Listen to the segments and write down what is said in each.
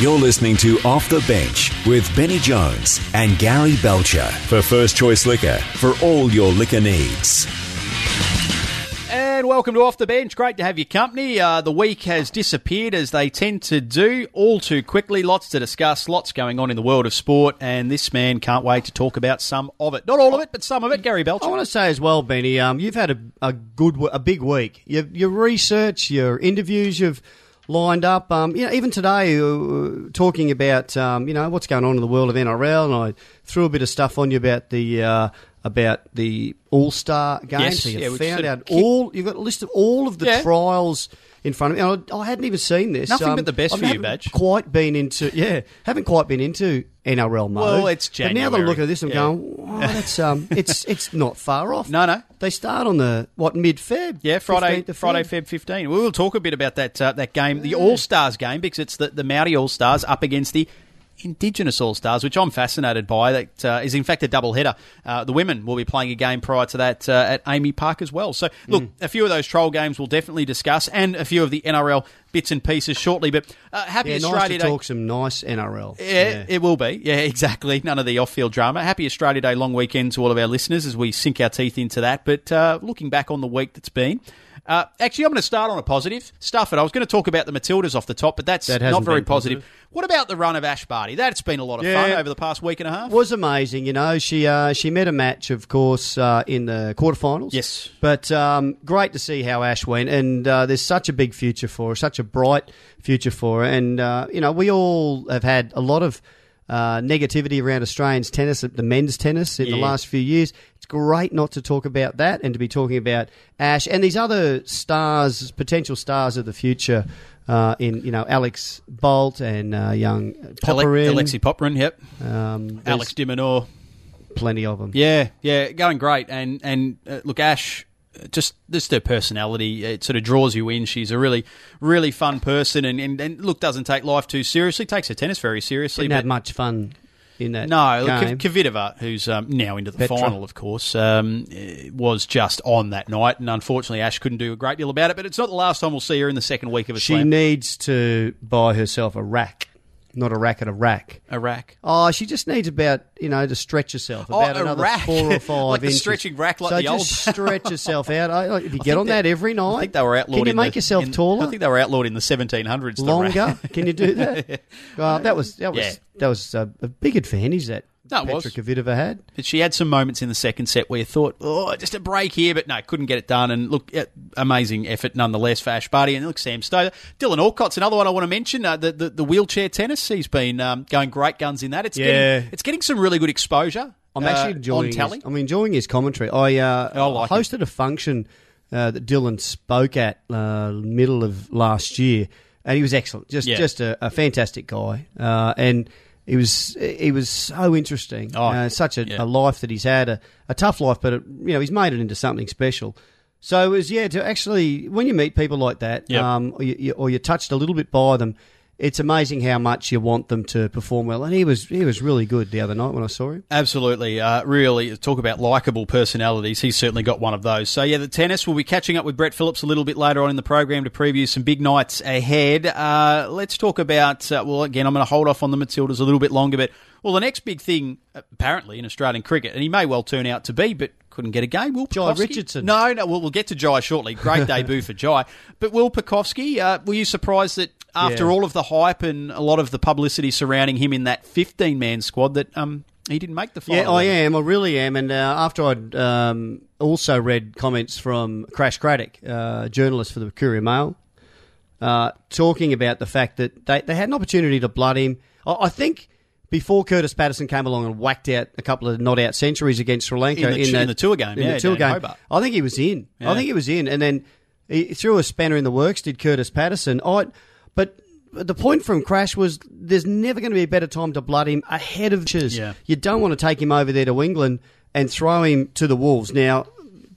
You're listening to Off the Bench with Benny Jones and Gary Belcher for First Choice Liquor for all your liquor needs. And welcome to Off the Bench. Great to have your company. Uh, the week has disappeared as they tend to do all too quickly. Lots to discuss, lots going on in the world of sport, and this man can't wait to talk about some of it. Not all of it, but some of it. Gary Belcher. I want to say as well, Benny, um, you've had a, a good, a big week. Your, your research, your interviews, you've lined up. Um, you know, even today, uh, talking about um, you know what's going on in the world of NRL, and I threw a bit of stuff on you about the uh, about the All Star game. Yes, so you yeah, found out all. You've got a list of all of the Yeah. trials. In front of me, And I, I hadn't even seen this. Nothing Um, but the best for you, Badge. Quite been into, yeah, haven't quite been into NRL mode. Well, it's January. But now that I look at this, I'm Yeah. going, oh, that's um, it's it's not far off. No, no. They start on the what mid Feb? Yeah, Friday, 15th Friday, Feb. Feb 15. We will talk a bit about that uh, that game, the All Stars game, because it's the, the Maori All Stars up against the Indigenous All Stars, which I'm fascinated by. That uh, is in fact a double header. Uh, the women will be playing a game prior to that uh, at AAMI Park as well. So look, Mm. a few of those troll games we'll definitely discuss, and a few of the NRL bits and pieces shortly. But uh, happy Yeah, nice Australia to Day. talk some nice NRL. Yeah, it will be. Yeah, exactly. None of the off-field drama. Happy Australia Day long weekend to all of our listeners as we sink our teeth into that. But uh, looking back on the week that's been. Uh, actually, I'm going to start on a positive. Stuff it. I was going to talk about the Matildas off the top, but that's That not very positive. positive. What about the run of Ash Barty? That's been a lot of Yeah. fun over the past week and a half. was amazing. You know, she uh, she met a match, of course, uh, in the quarterfinals. Yes. but um, great to see how Ash went, and uh, there's such a big future for her, such a bright future for her, and uh, you know, we all have had a lot of. Uh, negativity around Australians tennis, the men's tennis in the last few years. Great not to talk about that and to be talking about Ash and these other stars, potential stars of the future. Uh, in you know Alex Bolt and uh, young Ale- Popyrin, Alexi Popyrin, yep. um, Alex de Minaur. plenty of them. Yeah, yeah, going great. And and uh, look, Ash, uh, just just her personality, it sort of draws you in. She's a really, really fun person, and, and, and look, doesn't take life too seriously. Takes her tennis very seriously. Didn't but have much fun in that no, game. Kvitova, who's um, now into the Petra. final, of course, um, was just on that night, and unfortunately, Ash couldn't do a great deal about it. But it's not the last time we'll see her in the second week of a she slam. needs to buy herself a rack, not a racket, a rack. a rack. Oh, she just needs about you know to stretch herself about Oh, a another rack. four or five Like the inches. stretching rack like so the just old- stretch yourself out. I, like, if you I get on that- that every night, I think they were outlawed. Can you make the- yourself in- taller? I think they were outlawed in the 1700s. the rack. longer? Can you do that? Well, that was that was Yeah. that was a, a big advantage that No, it was. Petra Kvitova had. But she had some moments in the second set where you thought, oh, just a break here, but no, couldn't get it done. And look, amazing effort nonetheless for Ash Barty. And look, Sam Stosur. Dylan Alcott's another one I want to mention. Uh, the, the the wheelchair tennis, he's been um, going great guns in that. It's Yeah. getting it's getting some really good exposure. I'm uh, actually enjoying. on tally. His, I'm enjoying his commentary. I, uh, I like hosted a function uh, that Dylan spoke at uh, middle of last year, and he was excellent. Just Yeah. just a, a fantastic guy, uh, and he was he was so interesting. Oh, uh, such a, yeah. a life that he's had, a, a tough life, but it, you know he's made it into something special. So it was yeah to actually when you meet people like that, Yep. um, or, you, or you're touched a little bit by them. It's amazing how much you want them to perform well, and he was he was really good the other night when I saw him. Absolutely. Uh, really, talk about likable personalities. He's certainly got one of those. So, yeah, the tennis, we'll be catching up with Brett Phillips a little bit later on in the program to preview some big nights ahead. Uh, let's talk about, uh, well, again, I'm going to hold off on the Matildas a little bit longer, but, well, the next big thing, apparently, in Australian cricket, and he may well turn out to be, but couldn't get a game. Will Jai Pucovski- Richardson. No, no, we'll, we'll get to Jai shortly. Great debut for Jai. But Will Pucovski, uh, were you surprised that after Yeah. all of the hype and a lot of the publicity surrounding him in that 15 man squad that um, he didn't make the final? Yeah, I am. I really am. And uh, after I'd um, also read comments from Crash Craddock, uh, journalist for the Courier Mail, uh, talking about the fact that they, they had an opportunity to blood him. I, I think before Kurtis Patterson came along and whacked out a couple of not out centuries against Sri Lanka In the tu- that- in the tour game, in yeah, the tour in game, Hobart. I think he was in. Yeah. I think he was in, and then he threw a spanner in the works. Did Kurtis Patterson? I, but the point from Crash was there's never going to be a better time to blood him ahead of Chiz. Yeah. You don't want to take him over there to England and throw him to the Wolves. Now,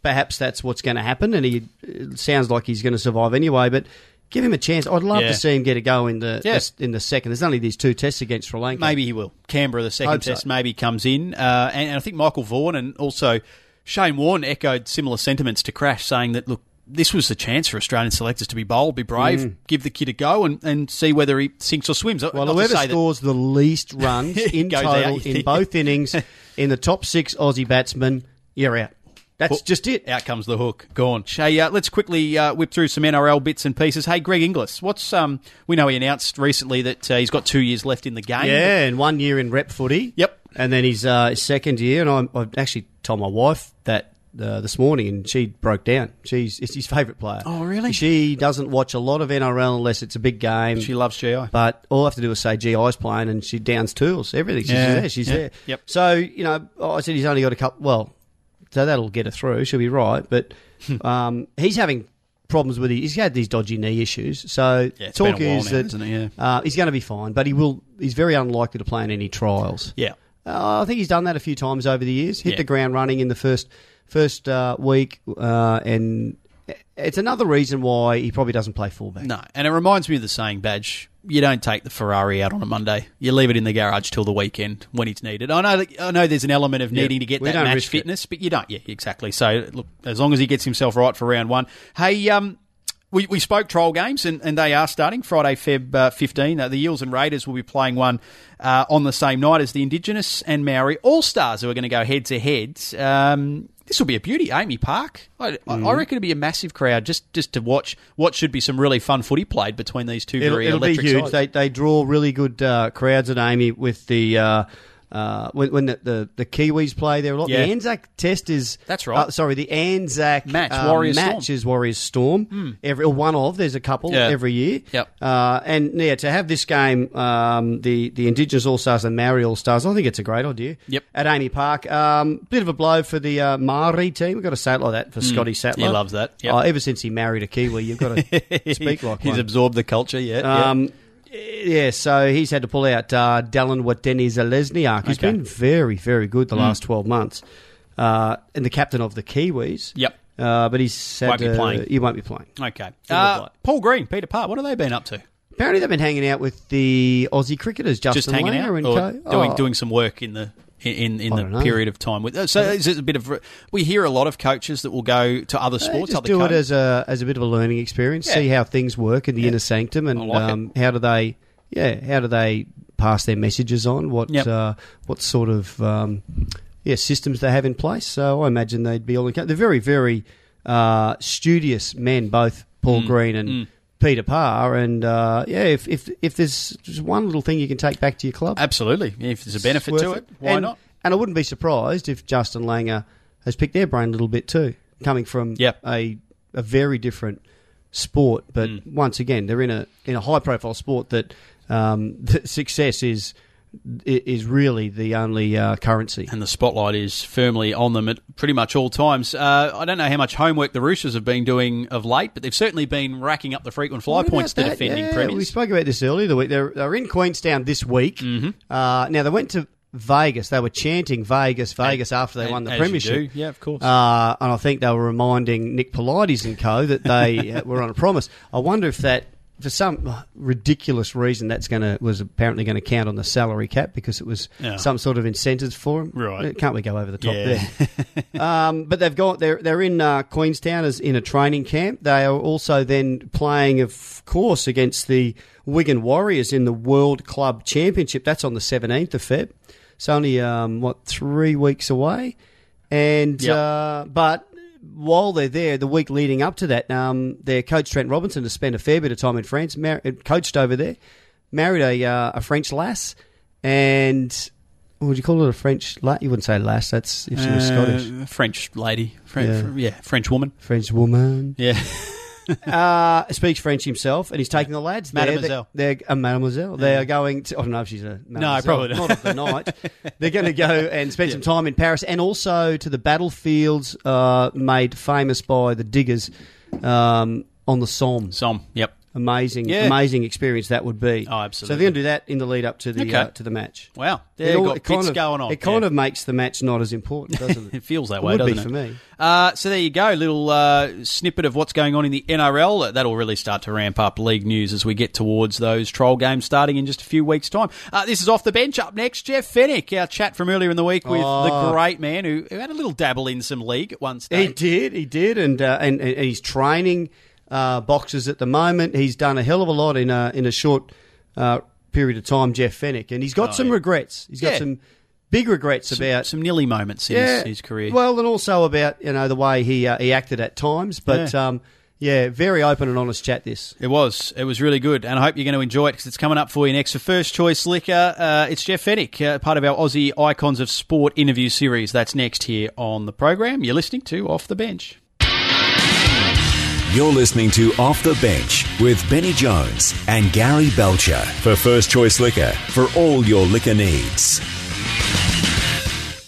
perhaps that's what's going to happen, and he it sounds like he's going to survive anyway. But give him a chance. I'd love Yeah. to see him get a go in the Yeah. in the second. There's only these two tests against Sri Lanka. Maybe he will. Canberra, the second Hope so. test, maybe comes in. Uh, and, and I think Michael Vaughan and also Shane Warne echoed similar sentiments to Crash, saying that, look, this was the chance for Australian selectors to be bold, be brave, give the kid a go, and, and see whether he sinks or swims. Well, Not whoever say that- scores the least runs in total out. in both innings in the top six Aussie batsmen, you're out. That's Well, just it. Out comes the hook. Gone. Hey, uh, let's quickly uh, whip through some NRL bits and pieces. Hey, Greg Inglis, what's um? We know he announced recently that uh, he's got two years left in the game. Yeah, and one year in rep footy. Yep. And then his, uh, his second year, and I, I actually told my wife that uh, this morning, and she broke down. She's it's his favourite player. Oh, really? She doesn't watch a lot of NRL unless it's a big game. She loves GI. But all I have to do is say GI's playing, and she downs tools, everything. She's Yeah, there. She's yeah, there. yep. So you know, I said he's only got a couple. Well, so that'll get her through. She'll be right. But um, he's having problems with. his, He's had these dodgy knee issues. So Yeah, talk is now, that? Yeah. uh, he's going to be fine, but he will. He's very unlikely to play in any trials. Yeah. Uh, I think he's done that a few times over the years. Hit Yeah. the ground running in the first first uh, week, uh, and it's another reason why he probably doesn't play fullback. No, and it reminds me of the saying, Badge. You don't take the Ferrari out on a Monday. You leave it in the garage till the weekend when it's needed. I know. that- I know. There's an element of Yeah, needing to get that match risk it. fitness, but you don't. Yeah, exactly. So look, as long as he gets himself right for round one. Hey, um, we, we spoke trial games, and, and they are starting Friday, Feb uh, 15. Uh, the Eels and Raiders will be playing one uh, on the same night as the Indigenous and Maori All Stars, who are going to go head to head. Um, this will be a beauty, AAMI Park. I, I- Mm. I reckon it'll be a massive crowd just, just to watch what should be some really fun footy played between these two It'll, very it'll be electric huge. sides. They, they draw really good uh, crowds at AAMI with the uh, uh, when, when the, the, the Kiwis play there a lot. Yeah. The Anzac Test is That's right. Uh, sorry, the Anzac Match, uh, Warriors match Storm. is Warriors Storm. Every or one of there's a couple Yeah. every year. Yep. Uh, and yeah, to have this game, um, the the Indigenous All Stars and Maori All Stars, I think it's a great idea. Yep. At AAMI Park, um, bit of a blow for the uh, Maori team. We've got to say it like that for Scotty Sattler. Mm. He loves that. Yep. Uh, ever since he married a Kiwi, you've got to speak like He's one. absorbed the culture, yeah. yeah. Um, yeah, so he's had to pull out uh, Dallin Watene-Zelezniak, who's Okay. been very, very good the last 12 months, uh, and the captain of the Kiwis. Yep. Uh, but he's had Won't be playing. He won't be playing. Okay. Uh. Paul Green, Peter Parr, what have they been up to? Apparently, they've been hanging out with the Aussie cricketers, Justin Just hanging Langer out, and or co. doing Oh, doing some work in the in in the know. period of time with. uh, So is it a bit of? We hear a lot of coaches that will go to other sports, just other do it as a as a bit of a learning experience. Yeah. See how things work in the Yeah. inner sanctum, and like um, how do they, yeah, how do they pass their messages on? What Yep. uh, what sort of um, yeah systems they have in place? So I imagine they'd be all. in- They're very very uh, studious men, both Paul Mm, Green and. mm. Peter Parr, and uh, yeah, if, if if there's just one little thing you can take back to your club, Absolutely. If there's a benefit to it, why and, not? And I wouldn't be surprised if Justin Langer has picked their brain a little bit too, coming from Yep. a a very different sport. But Mm. once again, they're in a in a high profile sport that um, the success is is really the only uh, currency. And the spotlight is firmly on them at pretty much all times. Uh, I don't know how much homework the Roosters have been doing of late, but they've certainly been racking up the frequent fly points to defending yeah, premiers. We spoke about this earlier the week. They're, they're in Queenstown this week. Mm-hmm. Uh, now they went to Vegas. They were chanting Vegas, Vegas after they won the premiership. Yeah, of course. Uh, and I think they were reminding Nick Politis and co that they uh, were on a promise. I wonder if that, for some ridiculous reason, that's going to was apparently going to count on the salary cap because it was Yeah. some sort of incentives for him. Right. Can't we go over the top Yeah. there? um, but they've got they're they're in uh, Queenstown as in a training camp. They are also then playing, of course, against the Wigan Warriors in the World Club Championship. That's on the seventeenth of Feb. It's only um, what three weeks away, and Yep. uh, but while they're there, the week leading up to that, um, their coach Trent Robinson has spent a fair bit of time in France, mar- coached over there, married a uh, a French lass, and what would you call it a French lass? You wouldn't say lass. That's if she was Scottish. Uh, French lady. French, Yeah. yeah. French woman. French woman. Yeah. uh, speaks French himself, and he's taking the lads. Mademoiselle. They're, they're a mademoiselle. They are going to. I don't know if she's a. mademoiselle, probably not. not. of the night. They're going to go and spend some time in Paris, and also to the battlefields uh, made famous by the diggers um, on the Somme. Som. Yep. Amazing, Yeah. amazing experience that would be. Oh, absolutely. So they're going to do that in the lead up to the Okay. uh, to the match. Wow, It they've all- got bits of- going on. It kind Yeah. of makes the match not as important, doesn't it? It feels that It way, would doesn't for it? me. Uh, so there you go, little uh, snippet of what's going on in the NRL. That'll really start to ramp up league news as we get towards those troll games starting in just a few weeks' time. Uh, this is off the bench. Up next, Jeff Fenech, our chat from earlier in the week with the Oh. great man who, who had a little dabble in some league at one stage. He did, he did, and uh, and, and he's training uh, boxers at the moment. He's done a hell of a lot in a in a short uh, period of time. Jeff Fenech, and he's got Oh, some yeah. regrets. He's got Yeah. some big regrets about some nilly moments in his, his career. Well, and also about you know the way he uh, he acted at times, but Yeah. um, yeah, very open and honest chat. This. It was. It was really good, and I hope you're going to enjoy it because it's coming up for you next. For First Choice Liquor, uh, it's Jeff Fenech, uh, part of our Aussie Icons of Sport interview series. That's next here on the program. You're listening to Off the Bench. You're listening to Off the Bench with Benny Jones and Gary Belcher for First Choice Liquor for all your liquor needs.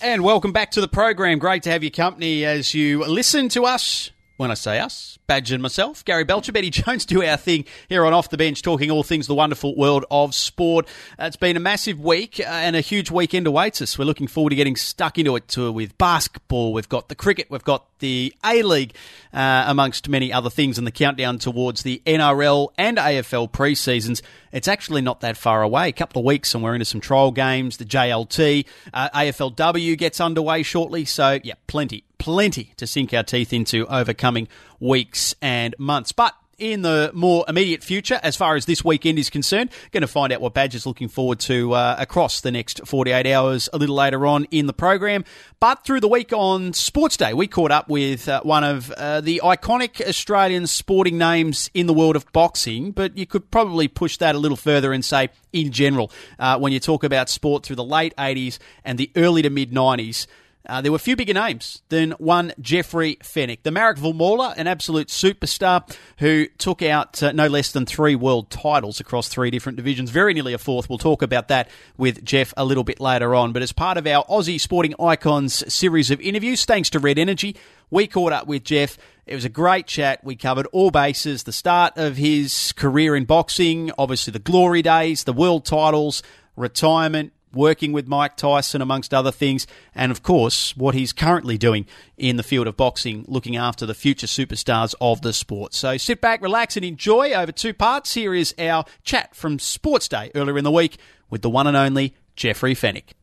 And welcome back to the program. Great to have your company as you listen to us. When I say us, Badge and myself, Gary Belcher, Benny Jones, do our thing here on Off the Bench, talking all things the wonderful world of sport. Uh, it's been a massive week uh, and a huge weekend awaits us. We're looking forward to getting stuck into it too, with basketball. We've got the cricket, we've got the A League, uh, amongst many other things, and the countdown towards the NRL and AFL pre-seasons. It's actually not that far away. A couple of weeks, and we're into some trial games. The JLT, uh, AFLW gets underway shortly. So, yeah, plenty, plenty to sink our teeth into over coming weeks and months. But in the more immediate future, as far as this weekend is concerned, going to find out what Badge is looking forward to uh, across the next 48 hours a little later on in the program. But through the week on Sports Day, we caught up with uh, one of uh, the iconic Australian sporting names in the world of boxing, but you could probably push that a little further and say in general, uh, when you talk about sport through the late 80s and the early to mid 90s. Uh, there were a few bigger names than one Jeffrey Fenech, the Marrickville Mauler, an absolute superstar who took out uh, no less than three world titles across three different divisions, very nearly a fourth. We'll talk about that with Jeff a little bit later on. But as part of our Aussie Sporting Icons series of interviews, thanks to Red Energy, we caught up with Jeff. It was a great chat. We covered all bases the start of his career in boxing, obviously the glory days, the world titles, retirement, working with Mike Tyson, amongst other things, and of course, what he's currently doing in the field of boxing, looking after the future superstars of the sport. So sit back, relax, and enjoy over two parts. Here is our chat from Sports Day earlier in the week with the one and only Jeffrey Fenech.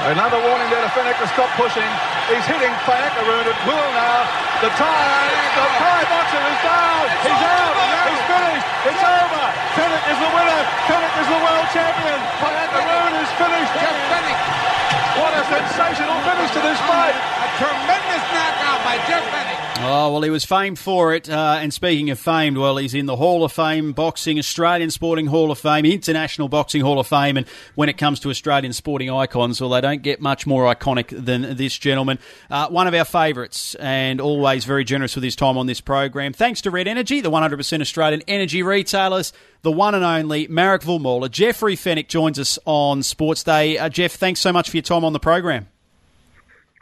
Another warning there to Fenech to stop pushing. He's hitting around at will now. The tie, the Thai boxer is down. He's out. He's finished. It's over. Fenech is the winner. Fenech is the world champion. Fennick Aroon is finished. Jeff Fenech. What a sensational finish to this fight. By Jeff Fenech. Oh, well, he was famed for it. Uh, and speaking of famed, well, he's in the Hall of Fame, Boxing, Australian Sporting Hall of Fame, International Boxing Hall of Fame. And when it comes to Australian sporting icons, well, they don't get much more iconic than this gentleman. Uh, one of our favourites and always very generous with his time on this program. Thanks to Red Energy, the 100% Australian energy retailers, the one and only Marrickville Mauler. Jeffrey Fenech joins us on Sports Day. Uh, Jeff, thanks so much for your time on the program.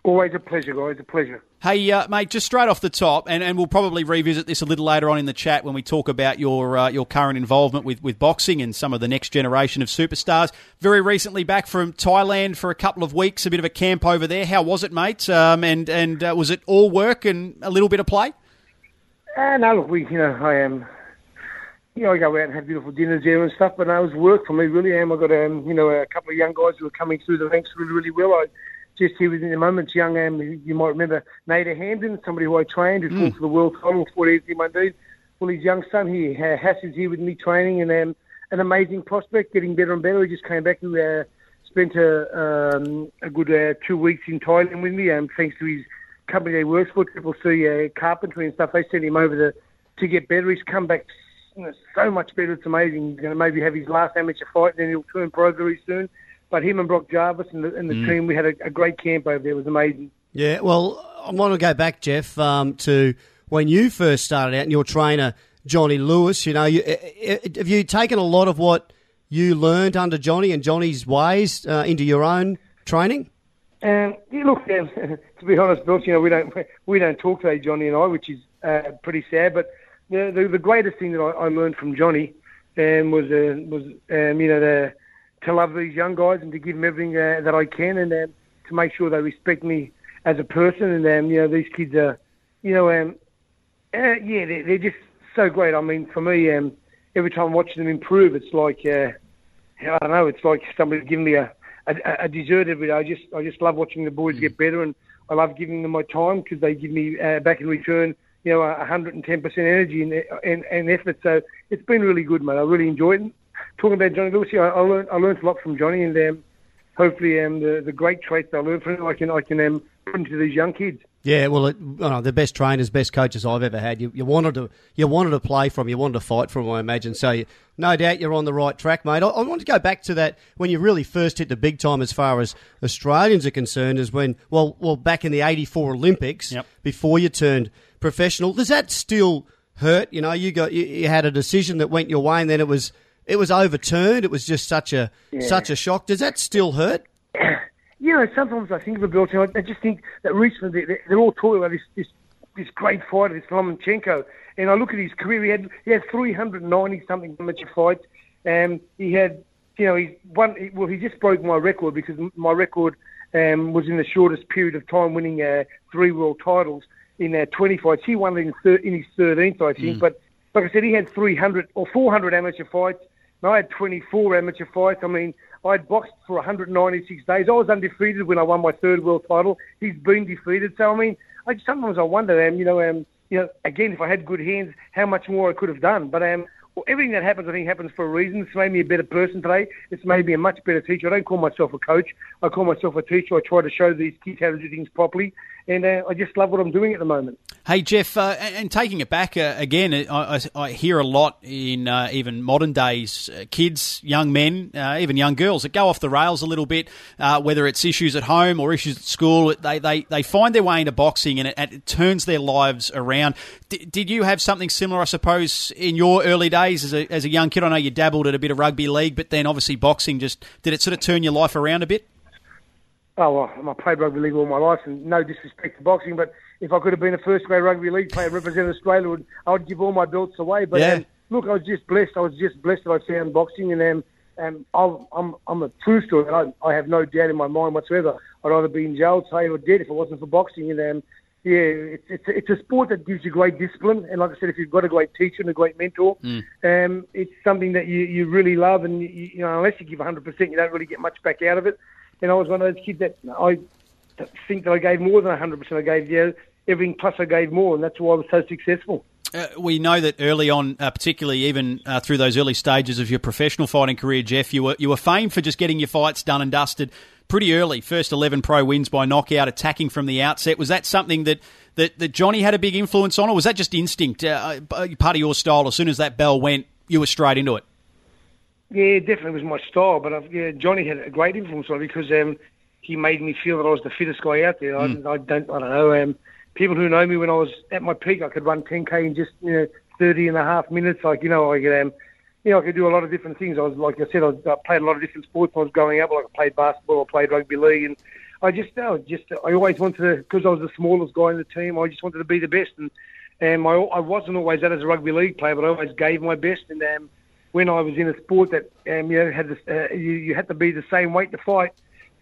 Always a pleasure, guys. A pleasure. Hey, uh, mate, just straight off the top, and, and we'll probably revisit this a little later on in the chat when we talk about your uh, your current involvement with, with boxing and some of the next generation of superstars. Very recently back from Thailand for a couple of weeks, a bit of a camp over there. How was it, mate? Um, and and uh, was it all work and a little bit of play? Uh, no, look, we, you know, I am. you know, I go out and have beautiful dinners there and stuff, but no, it was work for me, really. Um, I got, um, you know, a couple of young guys who are coming through the ranks really, really well. I just here within the moment, young, um, you might remember Nader Hamdan, somebody who I trained, who fought for the world title, 48 Monday. Well, his young son here, uh, Hass, is here with me training, and um, an amazing prospect, getting better and better. He just came back and uh, spent a, um, a good uh, two weeks in Thailand with me, um, thanks to his company he works for, Triple C uh, Carpentry and stuff. They sent him over to, to get better. He's come back so much better. It's amazing. He's going to maybe have his last amateur fight, and then he'll turn pro very soon. But him and Brock Jarvis and the, and the team, we had a, a great camp over there. It was amazing. Yeah, well, I want to go back, Jeff, um, to when you first started out and your trainer, Johnny Lewis. You know, you, uh, uh, have you taken a lot of what you learned under Johnny and Johnny's ways uh, into your own training? Um, yeah, look, um, to be honest, Bill, you know, we don't we don't talk today, Johnny and I, which is uh, pretty sad. But the, the the greatest thing that I, I learned from Johnny um, was uh, was um, you know the, to love these young guys and to give them everything uh, that I can and um, to make sure they respect me as a person. And um, you know these kids are, you know, um, uh, yeah, they're, they're just so great. I mean, for me, um, every time I'm watching them improve, it's like uh, I don't know, it's like somebody's giving me a, a, a dessert every day. I just I just love watching the boys get better, and I love giving them my time because they give me uh, back in return, you know, 110% energy and, and, and effort. So it's been really good, mate. I really enjoyed it. Talking about Johnny Lewis, I, I learned I learned a lot from Johnny, and um, hopefully um, the the great traits I learned from him, I can I can um, put into these young kids. Yeah, well, it, you know, the best trainers, best coaches I've ever had. You, you wanted to, you wanted to play from, you wanted to fight from. I imagine. So, you, no doubt, you're on the right track, mate. I, I, want to go back to that when you really first hit the big time, as far as Australians are concerned, is when, well, well, back in the '84 Olympics, Yep. before you turned professional. Does that still hurt? You know, you got, you, you had a decision that went your way, and then it was, it was overturned. It was just such a, such a shock. Does that still hurt? you know, sometimes I think of a Bill team, I just think that recently they- they're all talking about this, this, this great fighter, this Lomachenko. And I look at his career, he had, he had 390 something amateur fights. Um, he had, you know, he's one, well, he just broke my record because my record um, was in the shortest period of time winning uh, three world titles in uh, 20 fights. He won it in, thir- in his 13th, I think. But like I said, he had 300 or 400 amateur fights. I had 24 amateur fights. I mean, I had boxed for 196 days. I was undefeated when I won my third world title. He's been defeated. So I mean, I sometimes I wonder, um, you know, um, you know, again, if I had good hands, how much more I could have done. But um, everything that happens, I think, happens for a reason. It's made me a better person today. It's made me a much better teacher. I don't call myself a coach. I call myself a teacher. I try to show these kids how to do things properly, and uh, I just love what I'm doing at the moment. Hey Jeff, uh, and taking it back uh, again, I, I, I hear a lot in uh, even modern days, uh, kids, young men, uh, even young girls that go off the rails a little bit. Whether it's issues at home or issues at school, they they, they find their way into boxing, and it, it turns their lives around. D- did you have something similar, I suppose, in your early days as a as a young kid? I know you dabbled at a bit of rugby league, but then obviously boxing just did it sort of turn your life around a bit? Oh, well, I played rugby league all my life, and no disrespect to boxing, but if I could have been a first grade rugby league player representing Australia, would- I would give all my belts away. But Yeah. um, look, I was just blessed. I was just blessed that I found boxing, and um, um, I'm I'm a true story. I, I have no doubt in my mind whatsoever. I'd either be in jail, say, or dead if it wasn't for boxing. And um, yeah, it's it's it's a sport that gives you great discipline, and like I said, if you've got a great teacher and a great mentor, um, it's something that you, you really love, and you, you know, unless you give 100%, you don't really get much back out of it. And I was one of those kids that I think that I gave more than 100%. I gave yeah, everything plus I gave more, and that's why I was so successful. Uh, we know that early on, uh, particularly even uh, through those early stages of your professional fighting career, Jeff, you were you were famed for just getting your fights done and dusted pretty early. First eleven pro wins by knockout, attacking from the outset. Was that something that, that, that Johnny had a big influence on, or was that just instinct, uh, uh, part of your style? As soon as that bell went, you were straight into it. Yeah, definitely was my style. But I've, yeah, Johnny had a great influence on me because um, he made me feel that I was the fittest guy out there. I, I don't, I don't know. Um, people who know me when I was at my peak, I could run 10k in just you know 30 and a half minutes. Like you know, I could, um, you know, I could do a lot of different things. I was like I said, I, played a lot of different sports when I was growing up. Like I played basketball, I played rugby league, and I just, I just, I always wanted to because I was the smallest guy in the team. I just wanted to be the best, and um, I, I wasn't always that as a rugby league player, but I always gave my best. And um, when I was in a sport that um, you know had this, uh, you, you had to be the same weight to fight.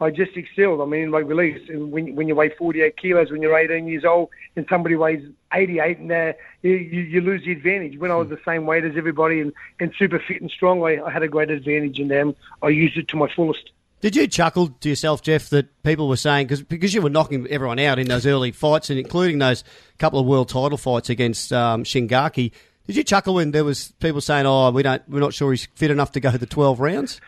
I just excelled. I mean, league, and when, when you weigh 48 kilos when you're 18 years old and somebody weighs 88, and uh, you, you lose the advantage. When I was the same weight as everybody and, and super fit and strong, I, I had a great advantage, and um, I used it to my fullest. Did you chuckle to yourself, Jeff, that people were saying because because you were knocking everyone out in those early fights, and including those couple of world title fights against um, Shingaki? Did you chuckle when there was people saying, "Oh, we don't, we're not sure he's fit enough to go the twelve rounds"?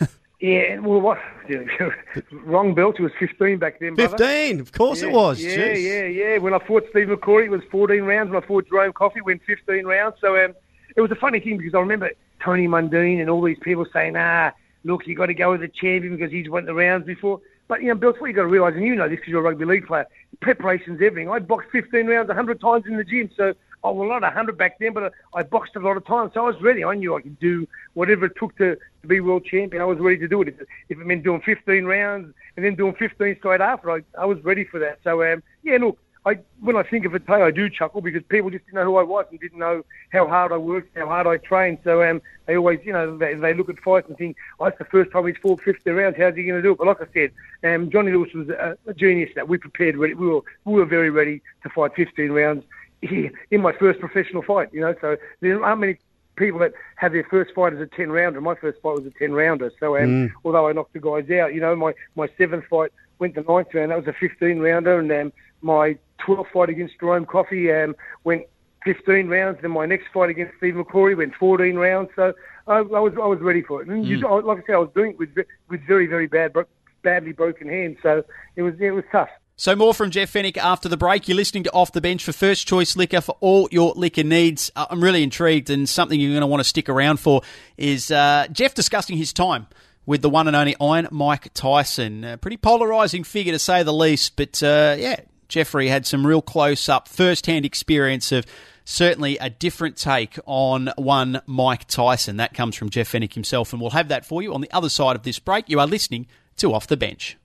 Yeah, well, what? Wrong belt. It was 15 back then, brother. Fifteen, of course yeah, it was. Yeah, Jeez. yeah, yeah. When I fought Steve McCrory, it was 14 rounds. When I fought Jerome Coffey, it went 15 rounds. So um, it was a funny thing because I remember Tony Mundine and all these people saying, ah, look, you got to go with the champion because he's won the rounds before. But, you know, Bill, what you got to realise, and you know this because you're a rugby league player, preparation's everything. I boxed 15 rounds 100 times in the gym, so I well, not 100 back then, but I boxed a lot of times, so I was ready. I knew I could do whatever it took to, to be world champion. I was ready to do it. If, if it meant doing 15 rounds and then doing 15 straight after, I, I was ready for that. So, um, yeah, look, I when I think of it today, I do chuckle because people just didn't know who I was and didn't know how hard I worked, how hard I trained. So um, they always, you know, they, they look at fights and think, oh, it's the first time he's fought 50 rounds. How's he going to do it? But like I said, um, Johnny Lewis was a, a genius. That we prepared, ready. we were we were very ready to fight 15 rounds in my first professional fight. You know, so there aren't many people that have their first fight as a 10 rounder. My first fight was a 10 rounder. So and mm. although I knocked the guys out, you know, my, my seventh fight went the ninth round. That was a 15 rounder. And um, my 12th fight against Jerome Coffey um, went 15 rounds. Then my next fight against Steve McCrory went 14 rounds. So I, I was I was ready for it. And mm. you, like I said, I was doing it with with very very bad, badly broken hands. So it was it was tough. So more from Jeff Fenech after the break. You're listening to Off the Bench for First Choice Liquor for all your liquor needs. Uh, I'm really intrigued, and something you're going to want to stick around for is uh, Jeff discussing his time with the one and only Iron Mike Tyson. A pretty polarising figure to say the least, but uh, yeah, Jeffrey had some real close up, first hand experience of certainly a different take on one Mike Tyson. That comes from Jeff Fenech himself, and we'll have that for you on the other side of this break. You are listening to Off the Bench.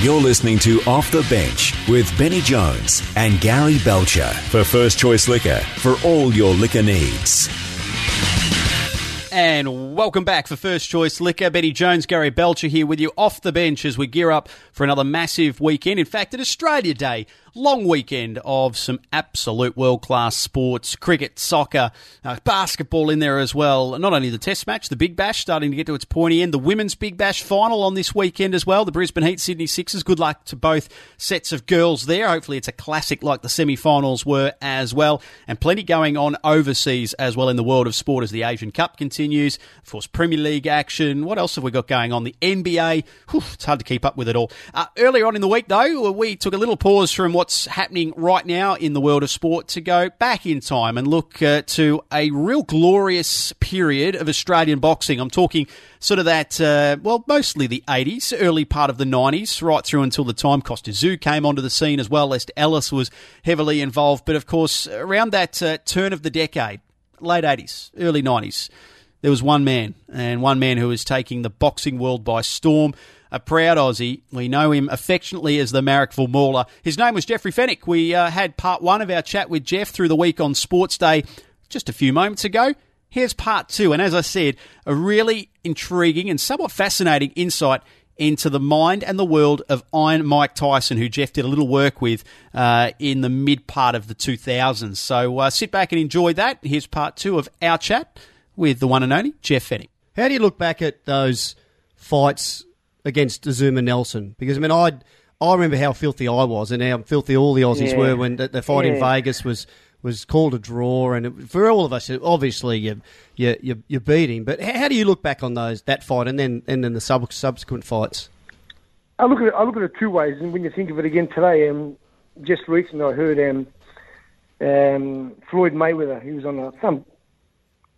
You're listening to Off the Bench with Benny Jones and Gary Belcher for First Choice Liquor for all your liquor needs. And welcome back for First Choice Liquor. Benny Jones, Gary Belcher here with you off the bench as we gear up for another massive weekend. In fact, an Australia Day long weekend of some absolute world class sports cricket, soccer, uh, basketball in there as well. Not only the Test match, the Big Bash starting to get to its pointy end, the Women's Big Bash final on this weekend as well. The Brisbane Heat Sydney Sixers. Good luck to both sets of girls there. Hopefully, it's a classic like the semi finals were as well. And plenty going on overseas as well in the world of sport as the Asian Cup continues. Of course, Premier League action. What else have we got going on? The NBA. Whew, it's hard to keep up with it all. Uh, earlier on in the week, though, we took a little pause from what what's happening right now in the world of sport to go back in time and look uh, to a real glorious period of Australian boxing. I'm talking sort of that, uh, well, mostly the 80s, early part of the 90s, right through until the time Kostya Tszyu came onto the scene as well. Lester Ellis was heavily involved. But of course, around that uh, turn of the decade, late 80s, early 90s, there was one man, and one man who was taking the boxing world by storm a proud Aussie. We know him affectionately as the Marrickville Mauler. His name was Jeffrey Fenech. We uh, had part one of our chat with Jeff through the week on Sports Day just a few moments ago. Here's part two, and as I said, a really intriguing and somewhat fascinating insight into the mind and the world of Iron Mike Tyson, who Jeff did a little work with uh, in the mid part of the 2000s. So uh, sit back and enjoy that. Here's part two of our chat with the one and only Jeff Fenech. How do you look back at those fights against Azumah Nelson because I mean I I remember how filthy I was and how filthy all the Aussies yeah. were when the, the fight yeah. in Vegas was was called a draw and it, for all of us obviously you you you, you beat him but how do you look back on those that fight and then and then the sub, subsequent fights? I look at it, I look at it two ways and when you think of it again today um, just recently I heard um, um, Floyd Mayweather he was on a, some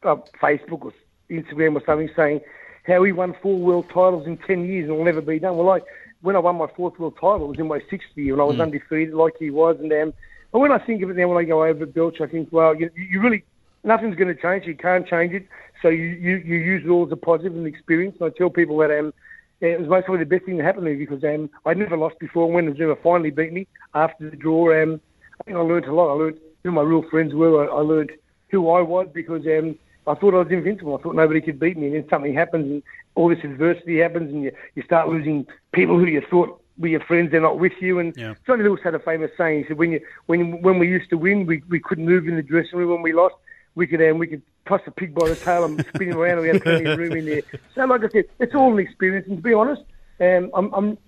uh, Facebook or Instagram or something saying how he won four world titles in 10 years and will never be done. Well, like when I won my fourth world title, it was in my sixth year and I was mm. undefeated like he was. And um, but when I think of it now, when I go over Belch, I think, well, you, you really, nothing's going to change. You can't change it. So you, you, you use it all as a positive and experience. And I tell people that um, it was most probably the best thing that happened to me because um, I'd never lost before. When Azumah finally beat me after the draw, um, I think I learned a lot. I learned who my real friends were. I, I learned who I was because um, I thought I was invincible. I thought nobody could beat me. And then something happens, and all this adversity happens, and you, you start losing people who you thought were your friends. They're not with you. And yeah. Johnny Lewis had a famous saying. He said, "When you when when we used to win, we, we couldn't move in the dressing room. When we lost, we could um, we could toss a pig by the tail and spin him around. And we had plenty of room in there. So, like I said, it's all an experience. And to be honest, um, I'm, I'm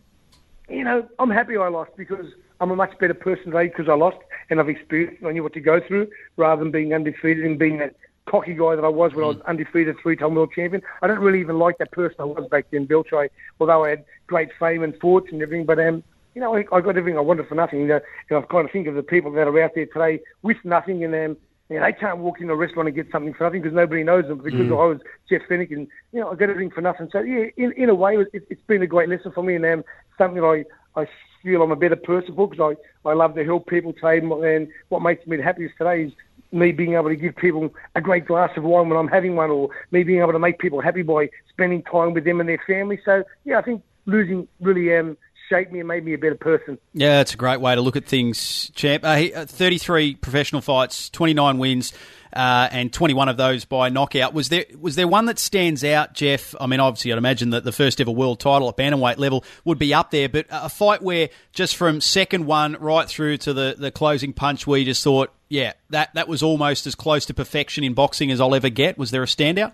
you know I'm happy I lost because." I'm a much better person today because I lost and I've experienced and I knew what to go through rather than being undefeated and being that cocky guy that I was when. I was mm. undefeated three-time world champion. I don't really even like that person I was back then, Bill Choi, although I had great fame and fortune and everything. But um, you know, I, I got everything I wanted for nothing. You know, and I kind of think of the people that are out there today with nothing, and um, you know, they can't walk into a restaurant and get something for nothing because nobody knows them. Because mm. I was Jeff Fenech, and you know, I got everything for nothing. So yeah, in, in a way, it, it's been a great lesson for me, and um, something I I feel I'm a better person for because I, I love to help people today. And what makes me the happiest today is me being able to give people a great glass of wine when I'm having one, or me being able to make people happy by spending time with them and their family. So yeah, I think losing really um, shaped me and made me a better person. Yeah, that's a great way to look at things, champ. Uh, uh, 33 professional fights, 29 wins, uh, and 21 of those by knockout. Was there was there one that stands out, Jeff? I mean, obviously, I'd imagine that the first ever world title at bantamweight level would be up there, but a fight where just from second one right through to the, the closing punch, you just thought, yeah, that, that was almost as close to perfection in boxing as I'll ever get. Was there a standout?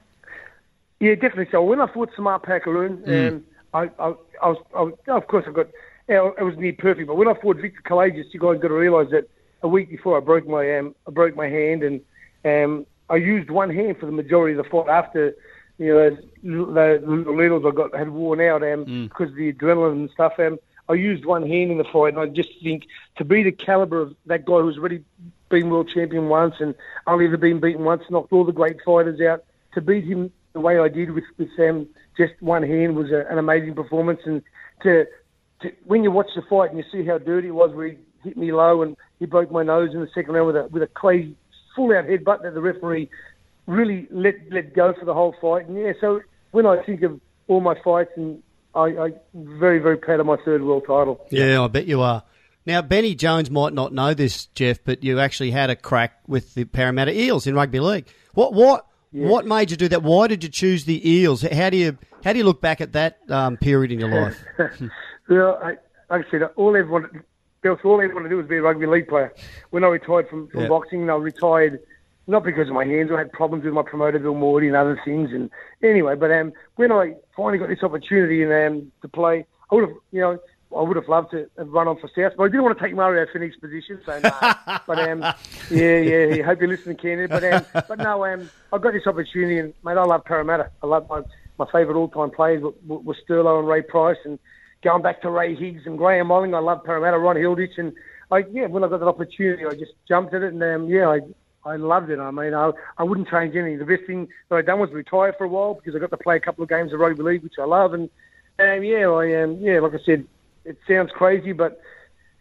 Yeah, definitely. So when I fought Samart Payakaroon, Mm. um, I, I, I, was, I of course, I got, you know, it was near perfect. But when I fought Victor Callejas, you guys got to realise that a week before I broke my, um, I broke my hand, and um, I used one hand for the majority of the fight. After, you know, those, the little needles I got had worn out um, because of the adrenaline and stuff. Um, I used one hand in the fight, and I just think to be the caliber of that guy who's already been world champion once and only ever been beaten once, knocked all the great fighters out, to beat him the way I did with, with um, just one hand was a, an amazing performance. And to, to when you watch the fight and you see how dirty it was, where he hit me low and he broke my nose in the second round with a with a crazy full out headbutt that the referee really let let go for the whole fight. And yeah, so when I think of all my fights, and I, I very very proud of my third world title. Yeah, I bet you are. Now, Benny Jones might not know this, Jeff, but you actually had a crack with the Parramatta Eels in rugby league. What what what made you do that? Why did you choose the Eels? How do you how do you look back at that um, period in your life? Well, I, like I said, all I ever wanted, Bill, all I ever wanted to do was be a rugby league player. When I retired from, from boxing, I retired not because of my hands. I had problems with my promoter, Bill Mordey, and other things. And anyway, but um, when I finally got this opportunity and um, to play, I would have, you know, I would have loved to have run on for South, but I didn't want to take Mario Fenech's position. So no. but um, yeah, yeah, yeah. Hope you're listening, Kennedy. But um, but no, um, I got this opportunity, and mate, I love Parramatta. I love my my favourite all-time players were, were Sterlo and Ray Price, and going back to Ray Higgs and Graham Molling. I love Parramatta, Ron Hilditch, and I yeah, when I got that opportunity, I just jumped at it, and um, yeah, I. I loved it. I mean, I, I wouldn't change anything. The best thing that I'd done was retire for a while because I got to play a couple of games of rugby league, which I love. And um, yeah, I um, yeah, like I said, it sounds crazy, but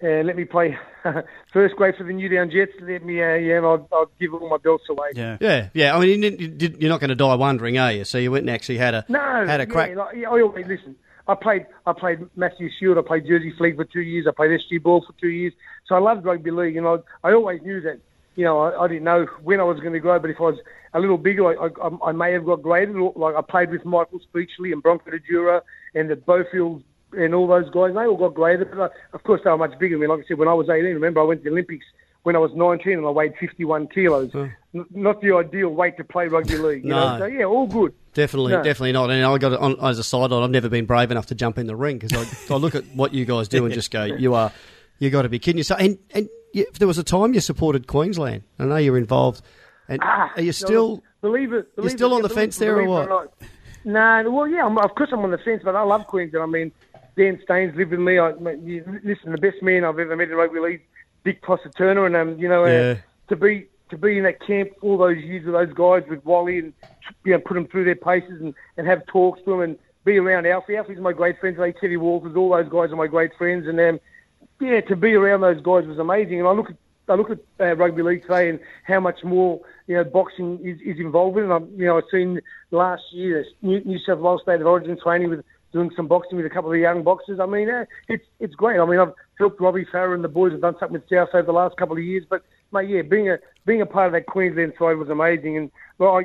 uh, let me play first grade for the Newtown Jets. Let me, uh, yeah, I'll, I'll give all my belts away. Yeah. yeah, yeah. I mean, you, didn't- you did- you're not going to die wondering, are you? So you went and actually had a No, had a crack. Yeah, like, yeah, I always listen. I played, I played Matthew Shield. I played Jersey Flegg for two years. I played SG Ball for two years. So I loved rugby league, and I, I always knew that. You know, I, I didn't know when I was going to grow, but if I was a little bigger, I, I, I may have got graded. Like I played with Michael Speechley and Bronco de Jura and the Bofields and all those guys. They all got graded, but of course they were much bigger than me. Like I said, when I was 18, remember I went to the Olympics when I was 19 and I weighed 51 kilos. N- not the ideal weight to play rugby league. You No. know? So yeah, all good. Definitely, No. definitely not. And I got it on as a side note. I've never been brave enough to jump in the ring because I, I look at what you guys do and just go, "You are, you got to be kidding yourself." And and you, there was a time you supported Queensland. I know you're involved. And Ah, are you no, still? believe it? Believe still it, on the fence there or what? No, well, yeah, I'm, of course I'm on the fence, but I love Queensland. I mean, Dan Staines lived with me. I, listen, the best man I've ever met in rugby league, Dick Turner, and um, you know, Yeah. uh, to be to be in that camp all those years with those guys with Wally and you know put them through their paces and, and have talks to them and be around Alfie. Alfie's my great friend today. Teddy Walters, all those guys are my great friends, and um, yeah, to be around those guys was amazing. And I look at I look at uh, rugby league today and how much more you know boxing is, is involved in. it. I'm, you know, I've seen last year New, New South Wales State of Origin training with doing some boxing with a couple of the young boxers. I mean, uh, it's it's great. I mean, I've helped Robbie Farah and the boys have done something with South over the last couple of years. But mate, yeah, being a being a part of that Queensland side was amazing. And well, I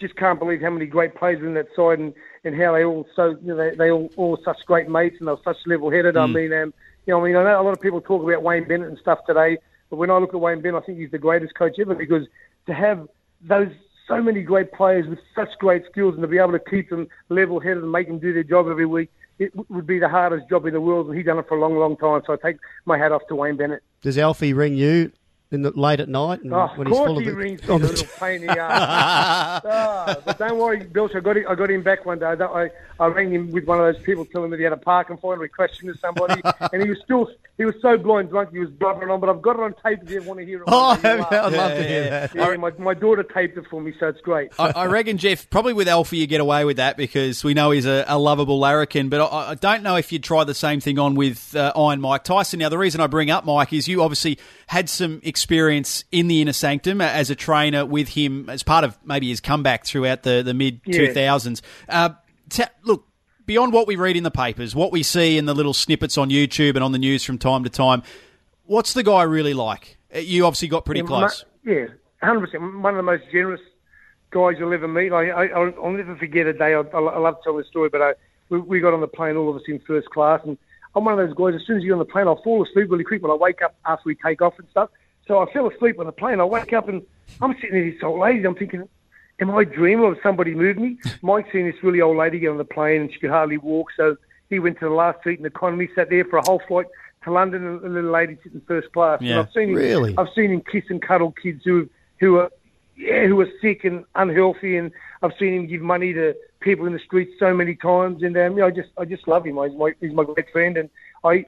just can't believe how many great players were in that side and, and how they all so you know they, they all all such great mates and they're such level headed. I mean, um, you know, I mean, I know a lot of people talk about Wayne Bennett and stuff today, but when I look at Wayne Bennett, I think he's the greatest coach ever because to have those so many great players with such great skills and to be able to keep them level headed and make them do their job every week. It would be the hardest job in the world, and he's done it for a long, long time. So I take my hat off to Wayne Bennett. Does Alfie ring you in the late at night and Oh, when of he's course full he of rings me, on the the- little pain in the ass. Ah, but don't worry, Bilch, I got him, I got him back one day. I, don't- I, I rang him with one of those people telling him that he had a parking fine, or he questioned somebody, and he was still, he was so blind drunk, he was blubbering on. But I've got it on tape if you want to hear it. Oh, one I'd laugh. love to hear that. Yeah, my, my daughter taped it for me, so it's great. I, I reckon, Jeff, probably with Alfie you get away with that because we know he's a, a lovable larrikin, but I, I don't know if you'd try the same thing on with uh, Iron Mike Tyson. Now, the reason I bring up Mike is you obviously had some experience in the inner sanctum as a trainer with him as part of maybe his comeback throughout the, the mid 2000s. Uh, ta- look, beyond what we read in the papers, what we see in the little snippets on YouTube and on the news from time to time, what's the guy really like? Uh, You obviously got pretty Yeah, close. ma- yeah, hundred percent. One of the most generous guys you'll ever meet. I, I I'll, I'll never forget a day. I, I, I love telling the story, but I, we, we got on the plane, all of us in first class, and I'm one of those guys. As soon as you get on the plane, I'll fall asleep really quick. When I wake up after we take off and stuff, so I fell asleep on the plane. I wake up and I'm sitting there, this old lady. I'm thinking. Am I dreaming of somebody moved me? Mike's seen this really old lady get on the plane and she could hardly walk, so he went to the last seat in the economy, sat there for a whole flight to London, and the little lady sitting first class. Yeah. And I've seen him, Really? I've seen him kiss and cuddle kids who who are yeah, who are sick and unhealthy, and I've seen him give money to people in the streets so many times. And um, yeah, I just I just love him. He's my he's my great friend, and I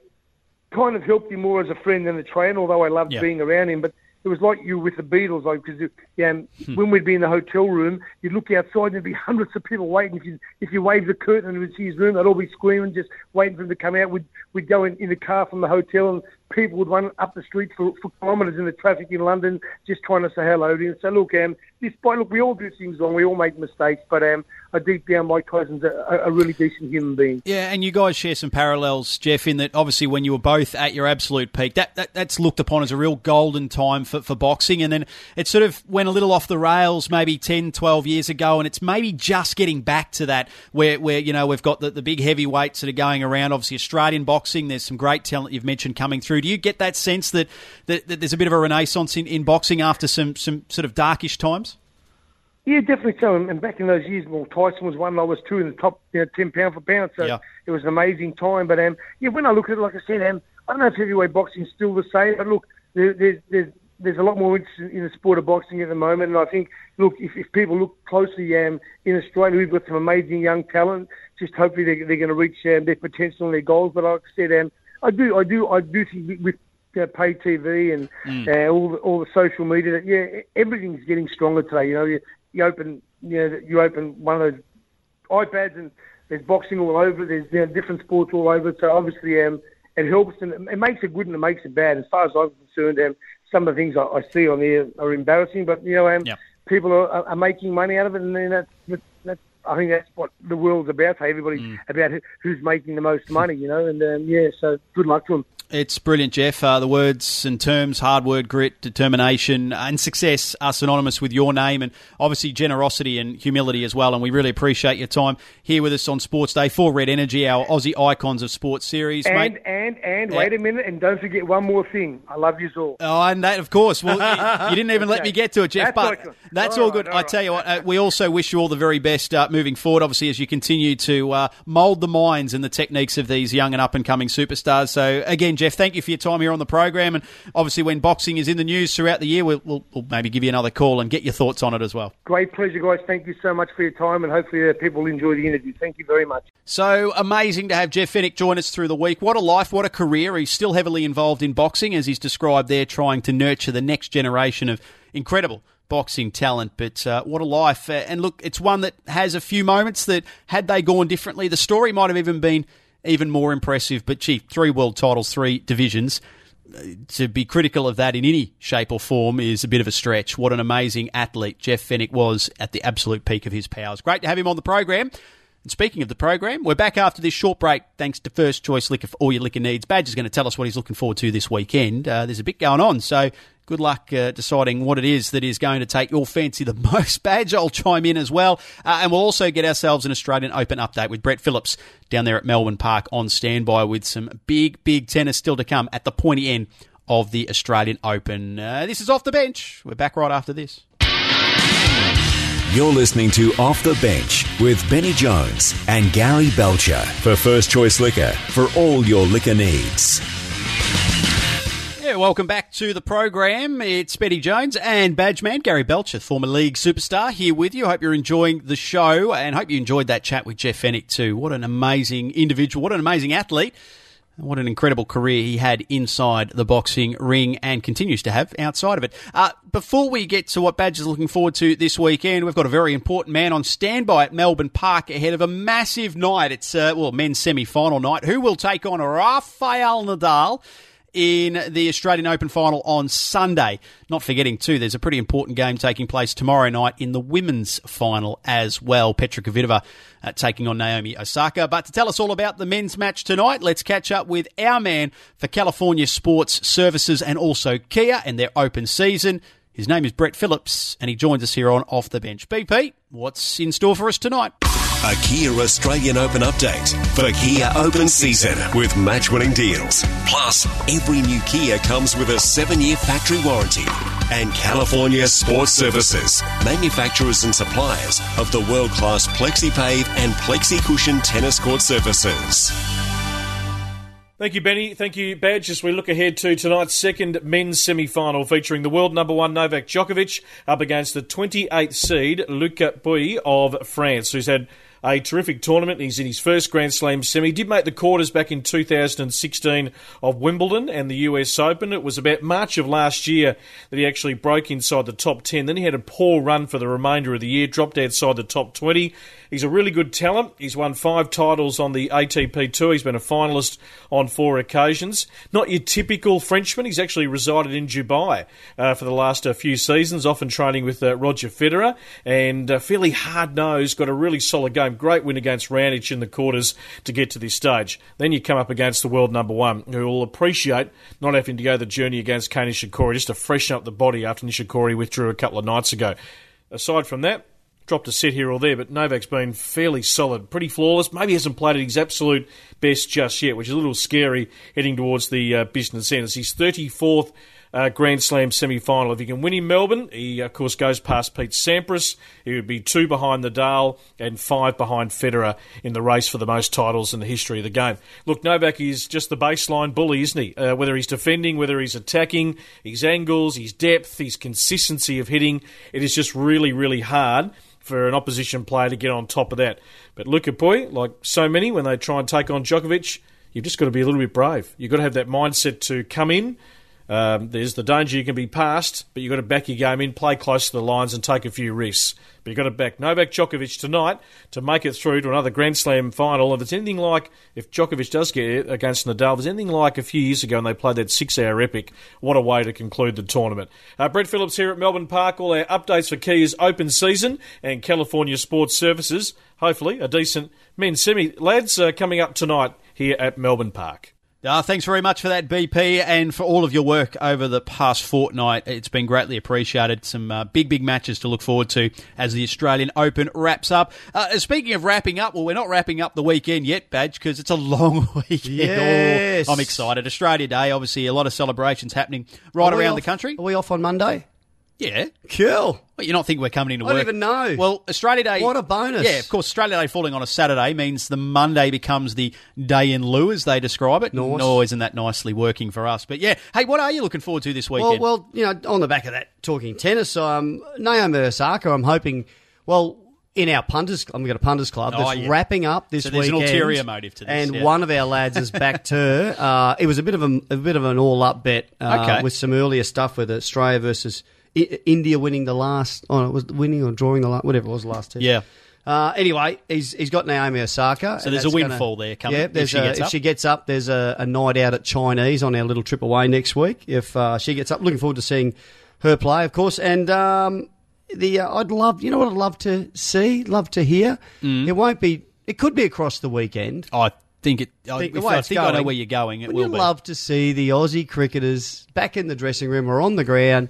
kind of helped him more as a friend than a trainer, although I loved Yeah. being around him. But it was like you with the Beatles, like because um, Hmm. when we'd be in the hotel room, you'd look outside and there'd be hundreds of people waiting. If you if you waved the curtain and we'd see his room, they'd all be screaming, just waiting for him to come out. We'd we'd go in, in the car from the hotel, and people would run up the street for, for kilometres in the traffic in London, just trying to say hello to him. So look, um, despite look, we all do things wrong, we all make mistakes, but um, I deep down, Mike Tyson's a, a really decent human being. Yeah, and you guys share some parallels, Jeff, in that obviously when you were both at your absolute peak, that, that that's looked upon as a real golden time for, for boxing. And then it sort of went a little off the rails maybe 10, 12 years ago, and it's maybe just getting back to that where, where you know, we've got the, the big heavyweights that are going around. Obviously, Australian boxing, there's some great talent you've mentioned coming through. Do you get that sense that, that, that there's a bit of a renaissance in, in boxing after some, some sort of darkish times? Yeah, definitely so. And back in those years, well, Tyson was one. I was two in the top, you know, ten pound for pound. So Yeah. it was an amazing time. But um, yeah, when I look at it, like I said, um, I don't know if heavyweight boxing is still the same. But look, there, there's there's there's a lot more interest in, in the sport of boxing at the moment. And I think, look, if, if people look closely um, in Australia, we've got some amazing young talent. Just hopefully they, they're going to reach um, their potential and their goals. But like I said, um, I do I do I do think with- know, pay TV and uh, all the, all the social media. That, yeah, everything's getting stronger today. You know, you, you open you know you open one of those iPads and there's boxing all over. There's you know, different sports all over. So obviously, um, it helps and it makes it good and it makes it bad. As far as I'm concerned, um, some of the things I, I see on there are embarrassing. But you know, um, Yep. people are, are- making money out of it, and then that's- that's. I think that's what the world's about. So everybody's about who, who's making the most money, you know. And um, yeah, so good luck to them. It's brilliant, Jeff. Uh, the words and terms, hard work, grit, determination, and success are synonymous with your name and obviously generosity and humility as well. And we really appreciate your time here with us on Sports Day for Red Energy, our Aussie Icons of Sports series, And mate. and and Yeah. wait a minute, and don't forget one more thing. I love you all. Oh, and that, of course. Well, you, you didn't even let me get to it, Jeff. That's but okay. that's All all right, good. all I tell you what, uh, we also wish you all the very best uh, moving forward. Obviously, as you continue to uh, mould the minds and the techniques of these young and up and coming superstars. So, again, Jeff, thank you for your time here on the program. And obviously, when boxing is in the news throughout the year, we'll, we'll, we'll maybe give you another call and get your thoughts on it as well. Great pleasure, guys. Thank you so much for your time, and hopefully uh, people will enjoy the interview. Thank you very much. So amazing to have Jeff Fenech join us through the week. What a life, what a career. He's still heavily involved in boxing, as he's described there, trying to nurture the next generation of incredible boxing talent. But uh, what a life. Uh, and look, it's one that has a few moments that, had they gone differently, the story might have even been even more impressive. But gee, three world titles, three divisions. Uh, To be critical of that in any shape or form is a bit of a stretch. What an amazing athlete Jeff Fenech was at the absolute peak of his powers. Great to have him on the program. And speaking of the program, we're back after this short break thanks to First Choice Liquor for all your liquor needs. Badge is going to tell us what he's looking forward to this weekend. Uh, there's a bit going on, so good luck uh, deciding what it is that is going to take your fancy the most. Badge, I'll chime in as well. Uh, and we'll also get ourselves an Australian Open update with Brett Phillips down there at Melbourne Park on standby with some big, big tennis still to come at the pointy end of the Australian Open. Uh, this is Off the Bench. We're back right after this. You're listening to Off the Bench with Benny Jones and Gary Belcher for First Choice Liquor for all your liquor needs. Yeah, welcome back to the program. It's Benny Jones and Badgeman Gary Belcher, former league superstar, here with you. Hope you're enjoying the show and hope you enjoyed that chat with Jeff Fenech too. What an amazing individual, what an amazing athlete. What an incredible career he had inside the boxing ring and continues to have outside of it. Uh, before we get to what Badge is looking forward to this weekend, we've got a very important man on standby at Melbourne Park ahead of a massive night. It's, uh, well, men's semi final night. Who will take on Rafael Nadal? In the Australian Open final on Sunday. Not forgetting, too, there's a pretty important game taking place tomorrow night in the women's final as well. Petra Kvitova uh, taking on Naomi Osaka. But to tell us all about the men's match tonight, let's catch up with our man for California Sports Services and also Kia and their open season. His name is Brett Phillips, and he joins us here on Off the Bench. BP, what's in store for us tonight? A Kia Australian Open update for Kia Open season with match winning deals. Plus, every new Kia comes with a seven year factory warranty. And California Sports Services, manufacturers and suppliers of the world class PlexiPave and PlexiCushion tennis court surfaces. Thank you, Benny. Thank you, Badge. As we look ahead to tonight's second men's semi final featuring the world number one Novak Djokovic up against the 28th seed Luca Pouille of France, who's had a terrific tournament. He's in his first Grand Slam semi. He did make the quarters back in 2016 of Wimbledon and the US Open. It was about March of last year that he actually broke inside the top 10. Then he had a poor run for the remainder of the year, dropped outside the top 20. He's a really good talent. He's won five titles on the ATP Tour. He's been a finalist on four occasions. Not your typical Frenchman. He's actually resided in Dubai uh, for the last uh, few seasons, often training with uh, Roger Federer, and uh, fairly hard nosed. Got a really solid game. Great win against Raonic in the quarters to get to this stage. Then you come up against the world number one, who will appreciate not having to go the journey against Kei Nishikori just to freshen up the body after Nishikori withdrew a couple of nights ago. Aside from that, dropped a set here or there, but Novak's been fairly solid, pretty flawless. Maybe hasn't played at his absolute best just yet, which is a little scary heading towards the uh, business end. It's his 34th uh, Grand Slam semi final. If he can win in Melbourne, he of course goes past Pete Sampras. He would be two behind the Nadal and five behind Federer in the race for the most titles in the history of the game. Look, Novak is just the baseline bully, isn't he? Uh, whether he's defending, whether he's attacking, his angles, his depth, his consistency of hitting, it is just really, really hard for an opposition player to get on top of that. But Luca Pouille, like so many, when they try and take on Djokovic, you've just got to be a little bit brave. You've got to have that mindset to come in. Um, there's the danger you can be passed, but you've got to back your game in, play close to the lines, and take a few risks. But you've got to back Novak Djokovic tonight to make it through to another Grand Slam final. If it's anything like, if Djokovic does get it against Nadal, if it's anything like a few years ago when they played that six hour epic, what a way to conclude the tournament. Uh, Brett Phillips here at Melbourne Park. All our updates for Kia's open season and California Sports Services. Hopefully, a decent men's semi. Lads, uh, coming up tonight here at Melbourne Park. Uh, thanks very much for that, BP, and for all of your work over the past fortnight. It's been greatly appreciated. Some uh, big, big matches to look forward to as the Australian Open wraps up. Uh, speaking of wrapping up, well, we're not wrapping up the weekend yet, Badge, because it's a long weekend. Yes. Oh, I'm excited. Australia Day, obviously, a lot of celebrations happening right around off- the country. Are we off on Monday? Yeah. Cool. Well, you not think we're coming into I don't even know. Well, Australia Day. What a bonus. Yeah, of course. Australia Day falling on a Saturday means the Monday becomes the day in lieu, as they describe it. Nice. No, isn't that nicely working for us? But yeah, hey, what are you looking forward to this Well, weekend? well, you know, on the back of that, talking tennis, um, Naomi Osaka, I'm hoping, well, in our punters, I'm got a punters club Oh, that's yeah. wrapping up this So there's an ulterior motive to this, and yeah. one of our lads has backed her. Uh, it was a bit of a, a bit of an all up bet uh, Okay. with some earlier stuff with Australia versus I- India winning the last. Oh, it was winning or drawing the last, whatever it was the last two. yeah. Uh, anyway, he's he's got Naomi Osaka. So and there's a that's gonna- windfall there coming Yeah, if she a- gets if up. she gets up, there's a, a night out at Chinese on our little trip away next week. If uh, she gets up, looking forward to seeing her play, of course. And um, the uh, I'd love, you know what I'd love to see, love to hear. Mm. It won't be. It could be across the weekend. I think it. I, Think the if way I it's think I know going, where you're going. It Would will you be. love to see the Aussie cricketers back in the dressing room or on the ground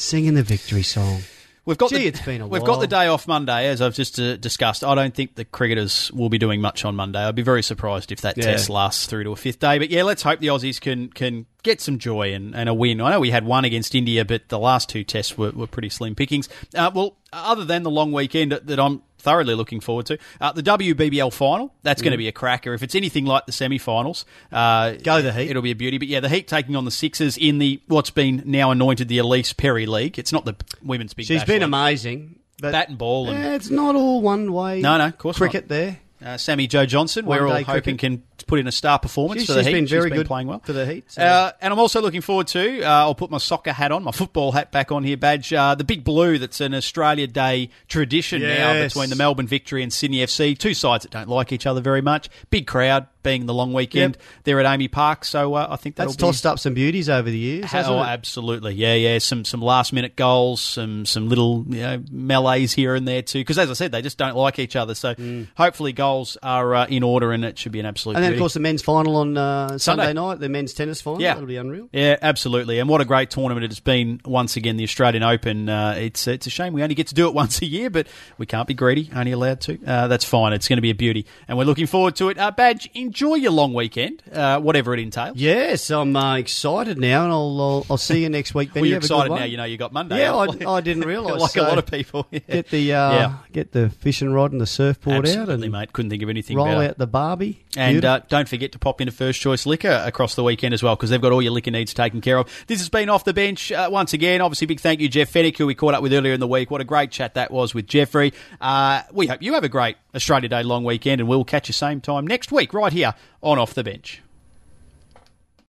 singing the victory song? We've got Gee, the, it's been a We've while. got the day off Monday, as I've just uh, discussed. I don't think the cricketers will be doing much on Monday. I'd be very surprised if that Yeah. test lasts through to a fifth day. But yeah, let's hope the Aussies can can get some joy and, and a win. I know we had one against India, but the last two tests were, were pretty slim pickings. Uh, well, other than the long weekend that I'm thoroughly looking forward to, uh, the WBBL final, that's going to be a cracker. If it's anything like the semi-finals, uh, Mm. Go the Heat. It'll be a beauty. But yeah, the Heat taking on the Sixers in the what's been now anointed the Ellyse Perry League. It's not the women's big She's been league. amazing. But Bat and ball and Yeah, it's not all one way. No, no, of course cricket there. Uh, Sammy-Jo Johnson. One we're all hoping cricket. can put in a star performance She's- for the she's Heat. been very she's been good playing well for the Heat, so- Uh, and I'm also looking forward to. Uh, I'll put my soccer hat on, my football hat back on here, badge. Uh, the Big Blue. That's an Australia Day tradition now between the Melbourne Victory and Sydney FC. Two sides that don't like each other very much. Big crowd, being the long weekend Yep. there at AAMI Park. So uh, I think that'll That's be tossed up some beauties over the years, oh, absolutely. Yeah, yeah. Some some last minute goals, some some little you know, melees here and there too. Because as I said, they just don't like each other. So hopefully goals are uh, in order, and it should be an absolute. Mm. And then, of course, the men's final on uh, Sunday. Sunday. night, the men's tennis final. Yeah. That'll be unreal. Yeah, absolutely. And what a great tournament it's been once again, the Australian Open. Uh, it's it's a shame we only get to do it once a year, but we can't be greedy, only allowed to. Uh, that's fine. It's going to be a beauty. And we're looking forward to it. Uh, Badge, enjoy your long weekend, uh, whatever it entails. Yes, I'm uh, excited now, and I'll, I'll, I'll see you next week. Benny. Well, you're Have excited now. You know you got Monday. Yeah. I, I didn't realise. like so a lot of people. Yeah. Get the uh, Yeah. get the fishing rod and the surfboard Absolutely, out, and mate. Couldn't think of anything roll better. out the barbie. And uh, don't forget to pop into First Choice Liquor across the weekend as well, because they've got all your liquor needs taken care of. This has been Off the Bench uh, once again. Obviously, big thank you, Jeff Fenech, who we caught up with earlier in the week. What a great chat that was with Jeffrey. Uh, we hope you have a great Australia Day long weekend, and we'll catch you same time next week right here on Off the Bench.